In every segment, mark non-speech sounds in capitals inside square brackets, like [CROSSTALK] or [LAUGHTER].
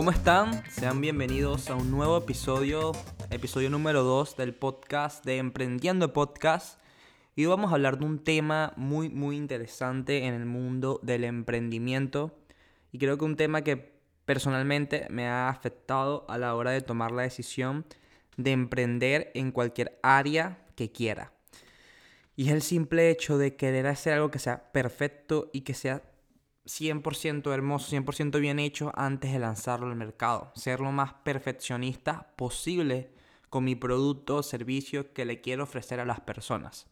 ¿Cómo están? Sean bienvenidos a un nuevo episodio, episodio número 2 del podcast de Emprendiendo Podcast. Y vamos a hablar de un tema muy, muy interesante en el mundo del emprendimiento. Y creo que un tema que personalmente me ha afectado a la hora de tomar la decisión de emprender en cualquier área que quiera. Y es el simple hecho de querer hacer algo que sea perfecto y que sea 100% hermoso, 100% bien hecho antes de lanzarlo al mercado. Ser lo más perfeccionista posible con mi producto o servicio que le quiero ofrecer a las personas.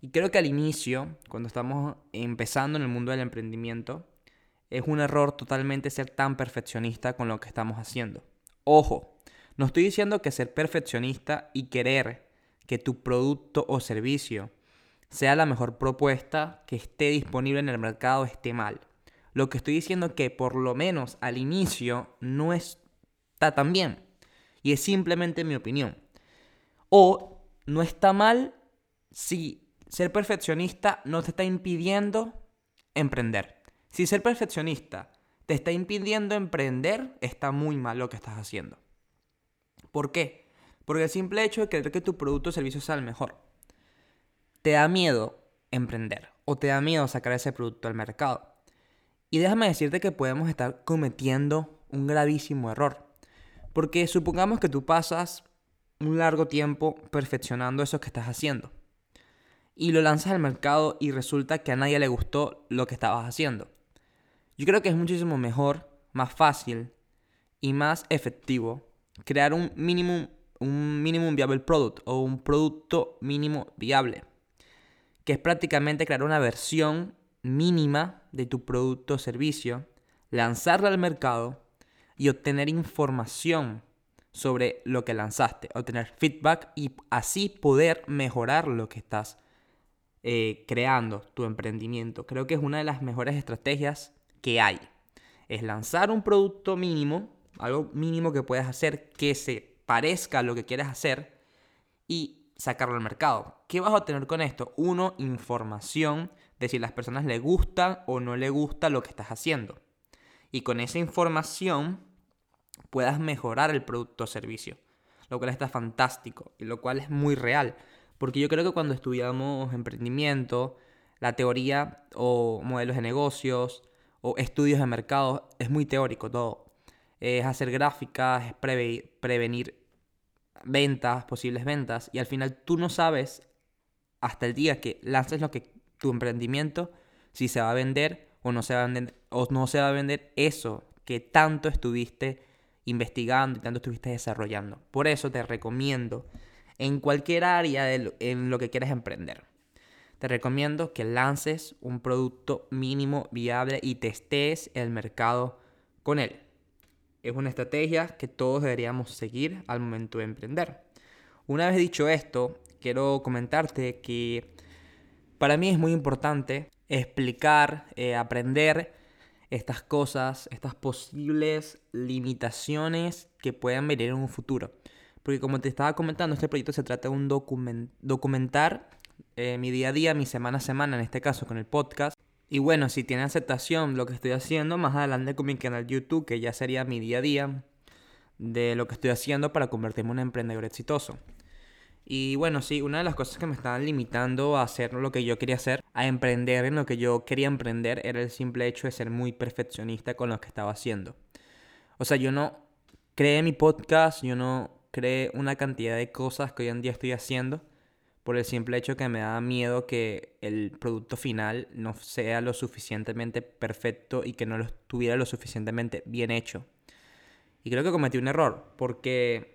Y creo que al inicio, cuando estamos empezando en el mundo del emprendimiento, es un error totalmente ser tan perfeccionista con lo que estamos haciendo. Ojo, no estoy diciendo que ser perfeccionista y querer que tu producto o servicio sea la mejor propuesta que esté disponible en el mercado esté mal. Lo que estoy diciendo que por lo menos al inicio no está tan bien. Y es simplemente mi opinión. O no está mal si ser perfeccionista no te está impidiendo emprender. Si ser perfeccionista te está impidiendo emprender, está muy mal lo que estás haciendo. ¿Por qué? Porque el simple hecho de creer que tu producto o servicio sea el mejor te da miedo emprender o te da miedo sacar ese producto al mercado. Y déjame decirte que podemos estar cometiendo un gravísimo error. Porque supongamos que tú pasas un largo tiempo perfeccionando eso que estás haciendo. Y lo lanzas al mercado y resulta que a nadie le gustó lo que estabas haciendo. Yo creo que es muchísimo mejor, más fácil y más efectivo crear un mínimo un minimum viable product o un producto mínimo viable, que es prácticamente crear una versión mínima de tu producto o servicio, lanzarlo al mercado y obtener información sobre lo que lanzaste, obtener feedback y así poder mejorar lo que estás eh, creando, tu emprendimiento. Creo que es una de las mejores estrategias que hay. Es lanzar un producto mínimo, algo mínimo que puedas hacer que se parezca a lo que quieres hacer y sacarlo al mercado. ¿Qué vas a obtener con esto? Uno, información si las personas le gusta o no le gusta lo que estás haciendo. Y con esa información puedas mejorar el producto o servicio, lo cual está fantástico y lo cual es muy real. Porque yo creo que cuando estudiamos emprendimiento, la teoría o modelos de negocios o estudios de mercado es muy teórico todo. Es hacer gráficas, es prevenir ventas, posibles ventas, y al final tú no sabes hasta el día que lances lo que tu emprendimiento si se va a vender o no se va a vender, o no se va a vender eso que tanto estuviste investigando y tanto estuviste desarrollando. Por eso te recomiendo en cualquier área de en lo que quieras emprender. Te recomiendo que lances un producto mínimo viable y testes el mercado con él. Es una estrategia que todos deberíamos seguir al momento de emprender. Una vez dicho esto, quiero comentarte que para mí es muy importante explicar, eh, aprender estas cosas, estas posibles limitaciones que puedan venir en un futuro. Porque como te estaba comentando, este proyecto se trata de un documentar eh, mi día a día, mi semana a semana, en este caso con el podcast. Y bueno, si tiene aceptación lo que estoy haciendo, más adelante con mi canal YouTube, que ya sería mi día a día de lo que estoy haciendo para convertirme en un emprendedor exitoso. Y bueno, sí, una de las cosas que me estaban limitando a hacer lo que yo quería hacer, a emprender en lo que yo quería emprender, era el simple hecho de ser muy perfeccionista con lo que estaba haciendo. O sea, yo no creé mi podcast, yo no creé una cantidad de cosas que hoy en día estoy haciendo por el simple hecho que me da miedo que el producto final no sea lo suficientemente perfecto y que no lo estuviera lo suficientemente bien hecho. Y creo que cometí un error, porque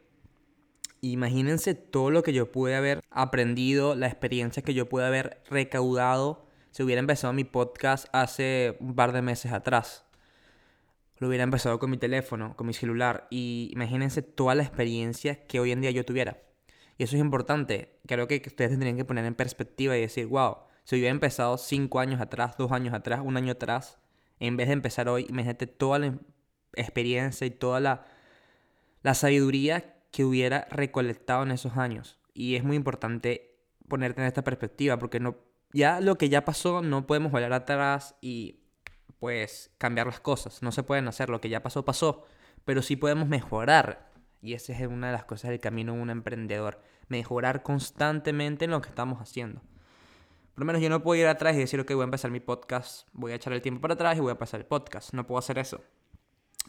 Imagínense todo lo que yo pude haber aprendido, la experiencia que yo pude haber recaudado si hubiera empezado mi podcast hace un par de meses atrás. Lo hubiera empezado con mi teléfono, con mi celular. Y imagínense toda la experiencia que hoy en día yo tuviera. Y eso es importante. Creo que ustedes tendrían que poner en perspectiva y decir, wow, si hubiera empezado cinco años atrás, dos años atrás, un año atrás, en vez de empezar hoy, imagínate toda la experiencia y toda la, la sabiduría que hubiera recolectado en esos años. Y es muy importante ponerte en esta perspectiva, porque no, ya lo que ya pasó no podemos volver atrás y pues cambiar las cosas. No se pueden hacer, lo que ya pasó, pasó. pero sí podemos mejorar. Y esa es una de las cosas del camino de un emprendedor. Mejorar constantemente en lo que estamos haciendo. Por lo menos yo no puedo ir atrás y decir, ok, voy a empezar mi podcast, voy a echar el tiempo para atrás y voy a empezar el podcast. No puedo hacer eso.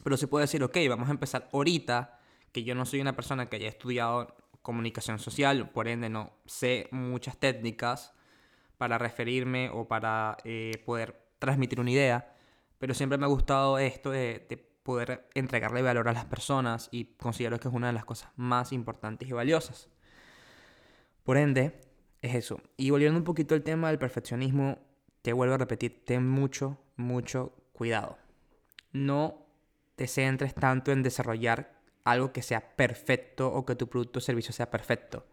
Pero sí puedo decir, ok, vamos a empezar ahorita, que yo no soy una persona que haya estudiado comunicación social, por ende no sé muchas técnicas para referirme o para eh, poder transmitir una idea, pero siempre me ha gustado esto de, de, poder entregarle valor a las personas y considero que es una de las cosas más importantes y valiosas. Por ende, es eso. Y volviendo un poquito al tema del perfeccionismo, te vuelvo a repetir, ten mucho, mucho cuidado. No te centres tanto en desarrollar algo que sea perfecto o que tu producto o servicio sea perfecto.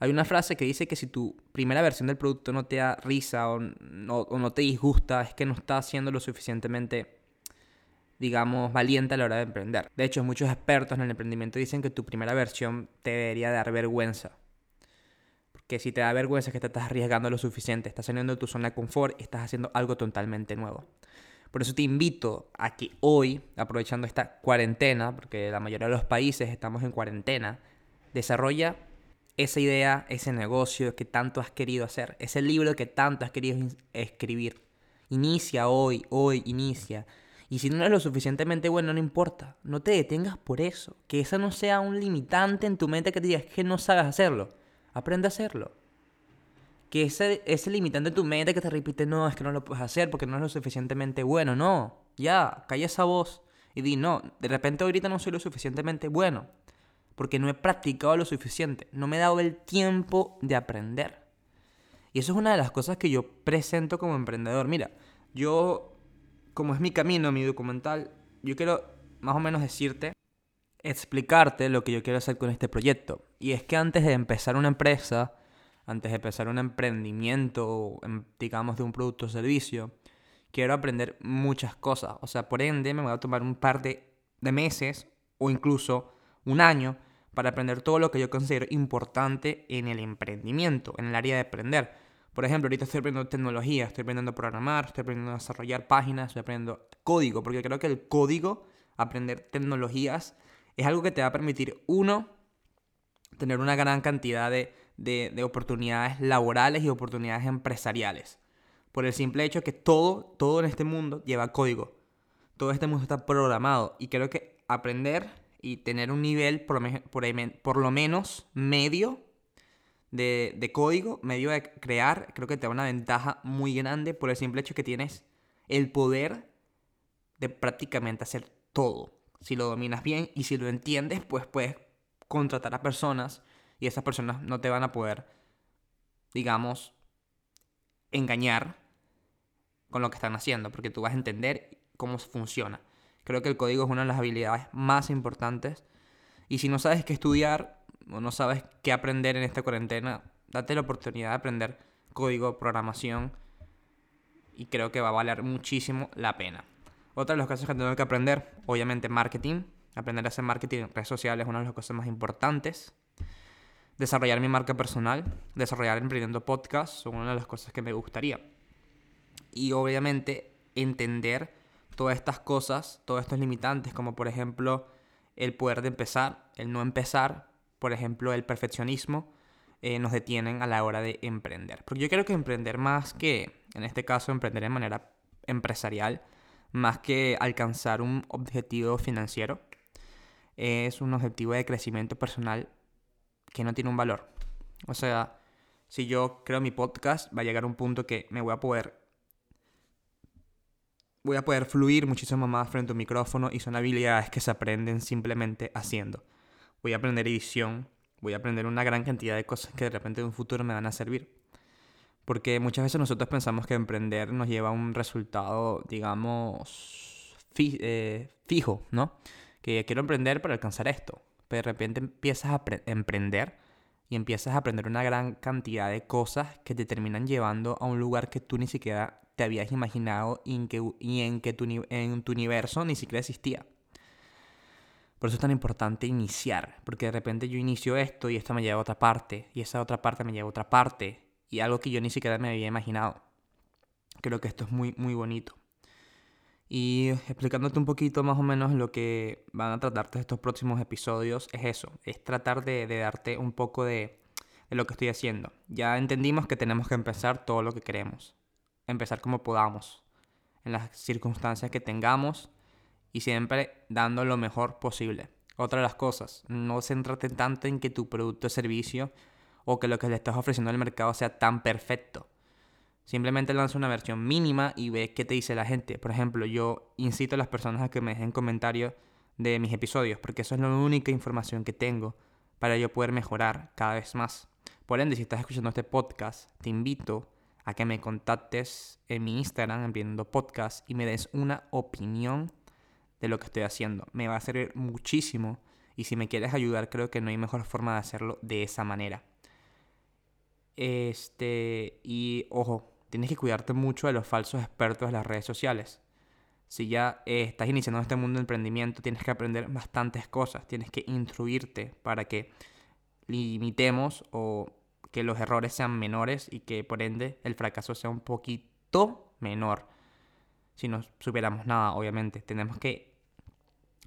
Hay una frase que dice que si tu primera versión del producto no te da risa o no, te disgusta, es que no estás haciendo lo suficientemente, digamos, valiente a la hora de emprender. De hecho, muchos expertos en el emprendimiento dicen que tu primera versión te debería dar vergüenza. Porque si te da vergüenza es que te estás arriesgando lo suficiente, estás saliendo de tu zona de confort y estás haciendo algo totalmente nuevo. Por eso te invito a que hoy, aprovechando esta cuarentena, porque la mayoría de los países estamos en cuarentena, desarrolla esa idea, ese negocio que tanto has querido hacer, ese libro que tanto has querido escribir. Inicia hoy, hoy, inicia. Y si no eres lo suficientemente bueno, no importa. No te detengas por eso. Que esa no sea un limitante en tu mente que te digas que no sabes hacerlo. Aprende a hacerlo que ese, ese limitante de tu mente que te repite, no, es que no lo puedes hacer porque no es lo suficientemente bueno. No, ya, calla esa voz y di, no, de repente ahorita no soy lo suficientemente bueno porque no he practicado lo suficiente, no me he dado el tiempo de aprender. Y eso es una de las cosas que yo presento como emprendedor. Mira, yo, como es mi camino, mi documental, yo quiero más o menos decirte, explicarte lo que yo quiero hacer con este proyecto. Y es que antes de empezar una empresa, antes de empezar un emprendimiento, em, digamos, de un producto o servicio, quiero aprender muchas cosas. O sea, por ende, me voy a tomar un par de, meses o incluso un año para aprender todo lo que yo considero importante en el emprendimiento, en el área de aprender. Por ejemplo, ahorita estoy aprendiendo tecnología, estoy aprendiendo a programar, estoy aprendiendo a desarrollar páginas, estoy aprendiendo código, porque creo que el código, aprender tecnologías, es algo que te va a permitir, uno, tener una gran cantidad de de, oportunidades laborales y oportunidades empresariales. Por el simple hecho que todo, todo en este mundo lleva código. Todo este mundo está programado. Y creo que aprender y tener un nivel por, por, lo menos medio de, de, código, medio de crear, creo que te da una ventaja muy grande por el simple hecho que tienes el poder de prácticamente hacer todo. Si lo dominas bien y si lo entiendes, pues puedes contratar a personas y esas personas no te van a poder, digamos, engañar con lo que están haciendo, porque tú vas a entender cómo funciona. Creo que el código es una de las habilidades más importantes. Y si no sabes qué estudiar o no sabes qué aprender en esta cuarentena, date la oportunidad de aprender código, programación. Y creo que va a valer muchísimo la pena. Otra de las cosas que tengo que aprender, obviamente marketing. Aprender a hacer marketing en redes sociales es una de las cosas más importantes desarrollar mi marca personal, desarrollar emprendiendo podcast, son una de las cosas que me gustaría. Y obviamente entender todas estas cosas, todos estos limitantes, como por ejemplo el poder de empezar, el no empezar, por ejemplo el perfeccionismo, eh, nos detienen a la hora de emprender. Porque yo creo que emprender más que, en este caso, emprender de manera empresarial, más que alcanzar un objetivo financiero, es un objetivo de crecimiento personal que no tiene un valor. O sea, si yo creo mi podcast, va a llegar un punto que me voy a poder voy a poder fluir muchísimo más frente a un micrófono y son habilidades que se aprenden simplemente haciendo. Voy a aprender edición, voy a aprender una gran cantidad de cosas que de repente en un futuro me van a servir. Porque muchas veces nosotros pensamos que emprender nos lleva a un resultado, digamos, eh, fijo, ¿no? Que quiero emprender para alcanzar esto de repente empiezas a emprender y empiezas a aprender una gran cantidad de cosas que te terminan llevando a un lugar que tú ni siquiera te habías imaginado y en que, en que tu, en tu universo ni siquiera existía. Por eso es tan importante iniciar, porque de repente yo inicio esto y esto me lleva a otra parte, y esa otra parte me lleva a otra parte, y algo que yo ni siquiera me había imaginado. Creo que esto es muy, muy bonito. Y explicándote un poquito más o menos lo que van a tratarte estos próximos episodios, es eso, es tratar de, darte un poco de, de lo que estoy haciendo. Ya entendimos que tenemos que empezar todo lo que queremos, empezar como podamos, en las circunstancias que tengamos y siempre dando lo mejor posible. Otra de las cosas, no centrate tanto en que tu producto o servicio o que lo que le estás ofreciendo al mercado sea tan perfecto. Simplemente lanza una versión mínima y ve qué te dice la gente. Por ejemplo, yo incito a las personas a que me dejen comentarios de mis episodios, porque eso es la única información que tengo para yo poder mejorar cada vez más. Por ende, si estás escuchando este podcast, te invito a que me contactes en mi Instagram, enviando podcast, y me des una opinión de lo que estoy haciendo. Me va a servir muchísimo y si me quieres ayudar, creo que no hay mejor forma de hacerlo de esa manera. Este, y ojo, tienes que cuidarte mucho de los falsos expertos de las redes sociales. Si ya eh, estás iniciando este mundo de emprendimiento, tienes que aprender bastantes cosas, tienes que instruirte para que limitemos o que los errores sean menores y que por ende el fracaso sea un poquito menor. Si no superamos nada, obviamente, tenemos que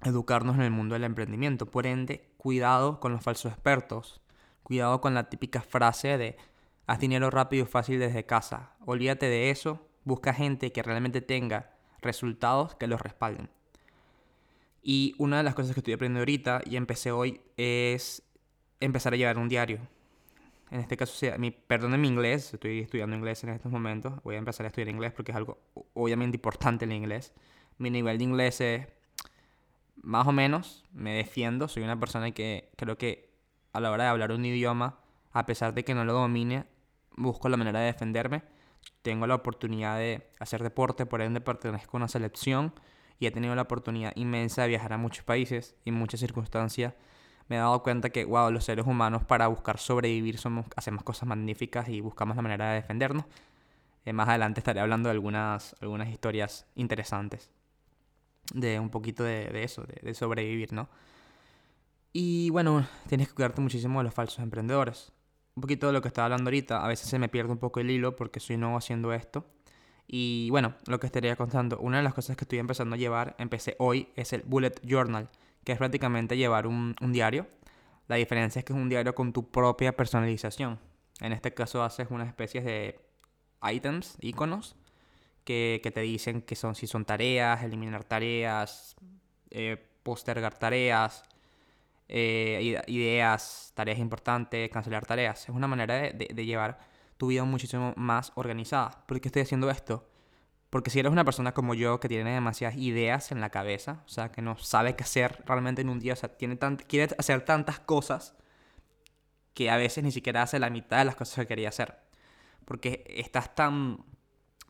educarnos en el mundo del emprendimiento. Por ende, cuidado con los falsos expertos. Cuidado con la típica frase de Haz dinero rápido y fácil desde casa. Olvídate de eso. Busca gente que realmente tenga resultados que los respalden. Y una de las cosas que estoy aprendiendo ahorita y empecé hoy es empezar a llevar un diario. En este caso, mi, perdón mi inglés, estoy estudiando inglés en estos momentos. Voy a empezar a estudiar inglés porque es algo obviamente importante el inglés. Mi nivel de inglés es más o menos, me defiendo. Soy una persona que creo que a la hora de hablar un idioma, a pesar de que no lo domine, busco la manera de defenderme. Tengo la oportunidad de hacer deporte, por ende pertenezco a una selección y he tenido la oportunidad inmensa de viajar a muchos países y muchas circunstancias me he dado cuenta que, wow, los seres humanos para buscar sobrevivir somos, hacemos cosas magníficas y buscamos la manera de defendernos. Eh, más adelante estaré hablando de algunas, algunas historias interesantes de un poquito de, eso, de, de, sobrevivir, ¿no? Y bueno, tienes que cuidarte muchísimo de los falsos emprendedores un poquito de lo que estaba hablando ahorita, a veces se me pierde un poco el hilo porque soy nuevo haciendo esto. Y bueno, lo que estaría contando, una de las cosas que estoy empezando a llevar, empecé hoy, es el Bullet Journal, que es prácticamente llevar un, diario. La diferencia es que es un diario con tu propia personalización. En este caso haces una especie de items, iconos, que, te dicen que son si son tareas, eliminar tareas, eh, postergar tareas, eh, ideas, tareas importantes, cancelar tareas. Es una manera de, llevar tu vida muchísimo más organizada. ¿Por qué estoy haciendo esto? Porque si eres una persona como yo que tiene demasiadas ideas en la cabeza, o sea, que no sabe qué hacer realmente en un día, o sea, tiene quiere hacer tantas cosas que a veces ni siquiera hace la mitad de las cosas que quería hacer. Porque estás tan,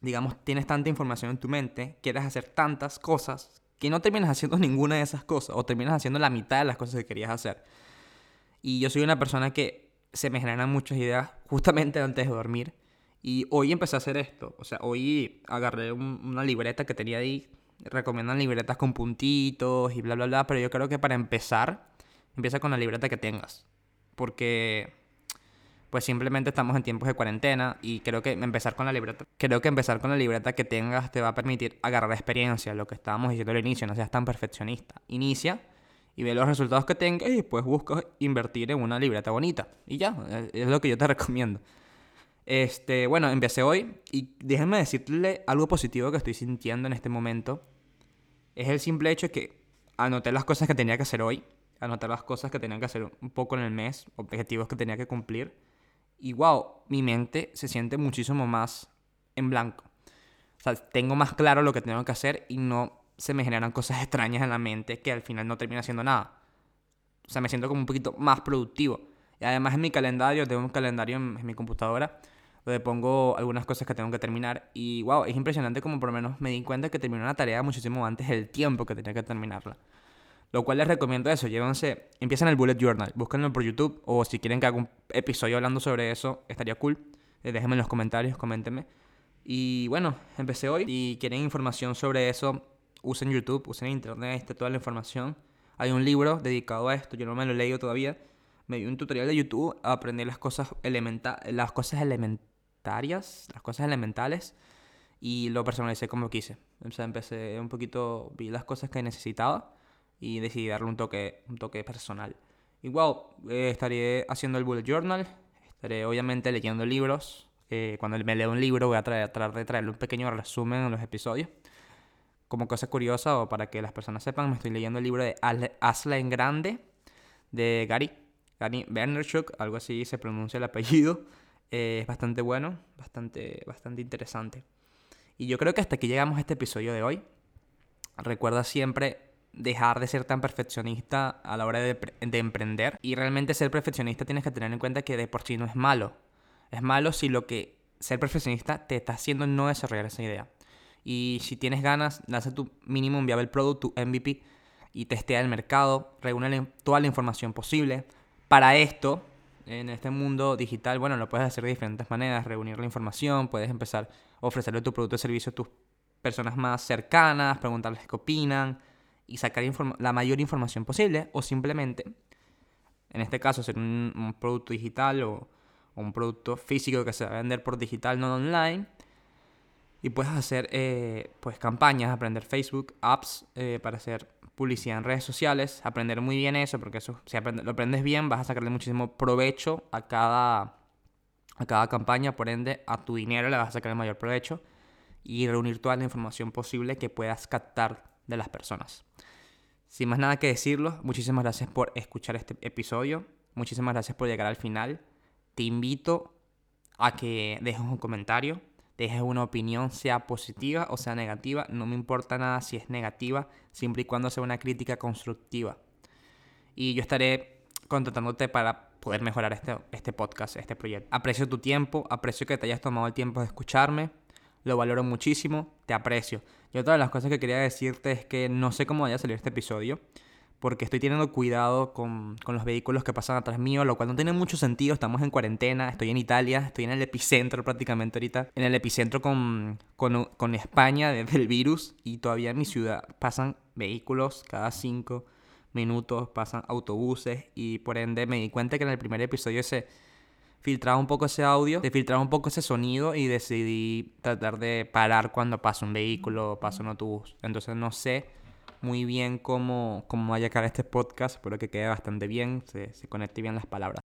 digamos, tienes tanta información en tu mente, quieres hacer tantas cosas que no terminas haciendo [LAUGHS] ninguna de esas cosas o terminas haciendo la mitad de las cosas que querías hacer. Y yo soy una persona que se me generan muchas ideas justamente antes de dormir. Y hoy empecé a hacer esto. O sea, hoy agarré una libreta que tenía ahí. Recomiendan libretas con puntitos y bla, bla, bla. Pero yo creo que para empezar, empieza con la libreta que tengas. Porque pues simplemente estamos en tiempos de cuarentena y creo que empezar con la libreta, creo que empezar con la libreta que tengas te va a permitir agarrar experiencia, lo que estábamos diciendo al inicio, no seas tan perfeccionista. Inicia y ve los resultados que tengas y después busca invertir en una libreta bonita. Y ya, es lo que yo te [LAUGHS] recomiendo. Este, bueno, empecé hoy y déjenme decirle algo positivo que estoy sintiendo en este momento. Es el simple hecho de que anoté las cosas que tenía que hacer hoy, anoté las cosas que tenía que hacer un poco en el mes, objetivos que tenía que cumplir y wow, mi mente se siente muchísimo más en blanco. O sea, tengo más claro lo que tengo que hacer y no se me generan cosas [LAUGHS] extrañas en la mente que al final no termina haciendo nada. O sea, me siento como un poquito más productivo. Y además en mi calendario, tengo un calendario en, mi computadora donde pongo algunas cosas que tengo que terminar. Y wow, es impresionante como por lo menos me di cuenta que terminé una tarea muchísimo antes del tiempo que tenía que terminarla. Lo cual les recomiendo eso, llévense, empiecen el Bullet Journal, búsquenlo por YouTube o si quieren que haga un episodio hablando sobre eso, estaría cool. Eh, déjenme en los comentarios, coméntenme. Y bueno, empecé hoy. Si quieren información sobre eso, usen YouTube, usen Internet, está toda la información. Hay un libro dedicado a esto, yo no me lo he leído todavía. Me dio un tutorial de YouTube a aprender las cosas, elementa las cosas elementarias, las cosas elementales. y lo personalicé como quise. O sea, empecé un poquito, vi las cosas que necesitaba y decidí darle un toque, un toque personal. Igual, eh, estaré haciendo el bullet journal, estaré obviamente leyendo libros. Eh, cuando me leo un libro voy a tratar de traerle un pequeño resumen en los episodios. Como cosa curiosa o para que las personas sepan, me estoy leyendo el libro de Asla en Grande de Gary, Gary Vaynerchuk, algo así se pronuncia el apellido. [LAUGHS] Eh, es bastante bueno, bastante, bastante interesante. Y yo creo que hasta aquí llegamos a este episodio de hoy. Recuerda siempre dejar de ser tan perfeccionista a la hora de, emprender. Y realmente ser perfeccionista tienes que tener en cuenta que de por sí no es malo. Es malo si lo que ser perfeccionista te está haciendo no desarrollar esa idea. Y si tienes ganas, lanza tu mínimo viable product, tu MVP, y testea el mercado, reúne toda la información posible. Para esto, en este mundo digital, bueno, lo puedes hacer de diferentes maneras, reunir la información, puedes empezar a ofrecerle tu producto o servicio a tus personas más cercanas, preguntarles qué opinan, y sacar la mayor información posible o simplemente, en este caso, hacer un, producto digital o, un producto físico que se va a vender por digital, no online. Y puedes hacer eh, pues campañas, aprender Facebook, apps eh, para hacer publicidad en redes sociales, aprender muy bien eso, porque eso, si lo aprendes bien, vas a sacarle muchísimo provecho a cada, a cada campaña, por ende, a tu dinero le vas a sacar el mayor provecho y reunir toda la información posible que puedas captar de las personas. Sin más nada que decirlo, muchísimas gracias por escuchar este episodio, muchísimas gracias por llegar al final. Te invito a que dejes un comentario, dejes una opinión, sea positiva o sea negativa, no me importa nada si es negativa, siempre y cuando sea una crítica constructiva. Y yo estaré contactándote para poder mejorar este, este podcast, este proyecto. Aprecio tu tiempo, aprecio que te hayas tomado el tiempo de escucharme lo valoro muchísimo, te aprecio. Y otra de las cosas que quería decirte es que no sé cómo vaya a salir este episodio, porque estoy teniendo cuidado con, los vehículos que pasan atrás mío, lo cual no tiene mucho sentido, estamos en cuarentena, estoy en Italia, estoy en el epicentro prácticamente ahorita, en el epicentro con, con, España del virus, y todavía en mi ciudad pasan vehículos cada cinco minutos, pasan autobuses, y por ende me di cuenta que en el primer episodio ese filtraba un poco ese audio, de filtraba un poco ese sonido y decidí tratar de parar cuando pasa un vehículo o pasa un autobús. Entonces no sé muy bien cómo, cómo vaya a quedar este podcast, espero que quede bastante bien, se, se conecte bien las palabras.